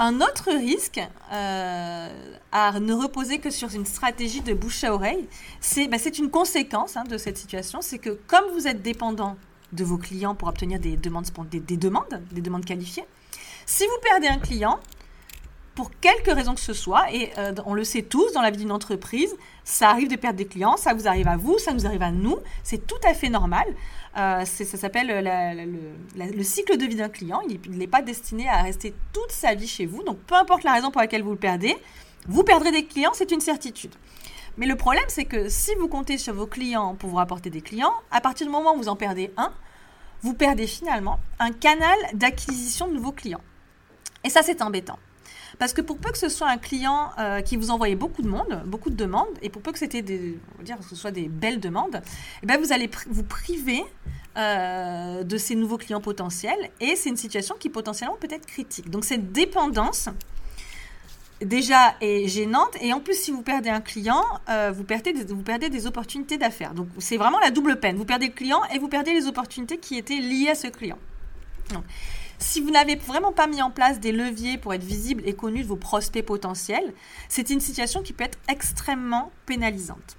Un autre risque euh, à ne reposer que sur une stratégie de bouche à oreille, c'est bah, une conséquence hein, de cette situation, c'est que comme vous êtes dépendant de vos clients pour obtenir des demandes, des, des demandes, des demandes qualifiées, si vous perdez un client, pour quelque raison que ce soit, et euh, on le sait tous dans la vie d'une entreprise, ça arrive de perdre des clients, ça vous arrive à vous, ça nous arrive à nous, c'est tout à fait normal. Euh, ça s'appelle le, cycle de vie d'un client, il n'est pas destiné à rester toute sa vie chez vous, donc peu importe la raison pour laquelle vous le perdez, vous perdrez des clients, c'est une certitude. Mais le problème, c'est que si vous comptez sur vos clients pour vous rapporter des clients, à partir du moment où vous en perdez un, vous perdez finalement un canal d'acquisition de nouveaux clients. Et ça, c'est embêtant. Parce que pour peu que ce soit un client euh, qui vous envoyait beaucoup de monde, beaucoup de demandes, et pour peu que c'était des, dire, que ce soit des belles demandes, eh ben vous allez vous priver euh, de ces nouveaux clients potentiels, et c'est une situation qui potentiellement peut être critique. Donc cette dépendance déjà est gênante, et en plus si vous perdez un client, euh, vous, perdez des, vous perdez des opportunités d'affaires. Donc c'est vraiment la double peine. Vous perdez le client et vous perdez les opportunités qui étaient liées à ce client. Donc, si vous n'avez vraiment pas mis en place des leviers pour être visible et connu de vos prospects potentiels, c'est une situation qui peut être extrêmement pénalisante.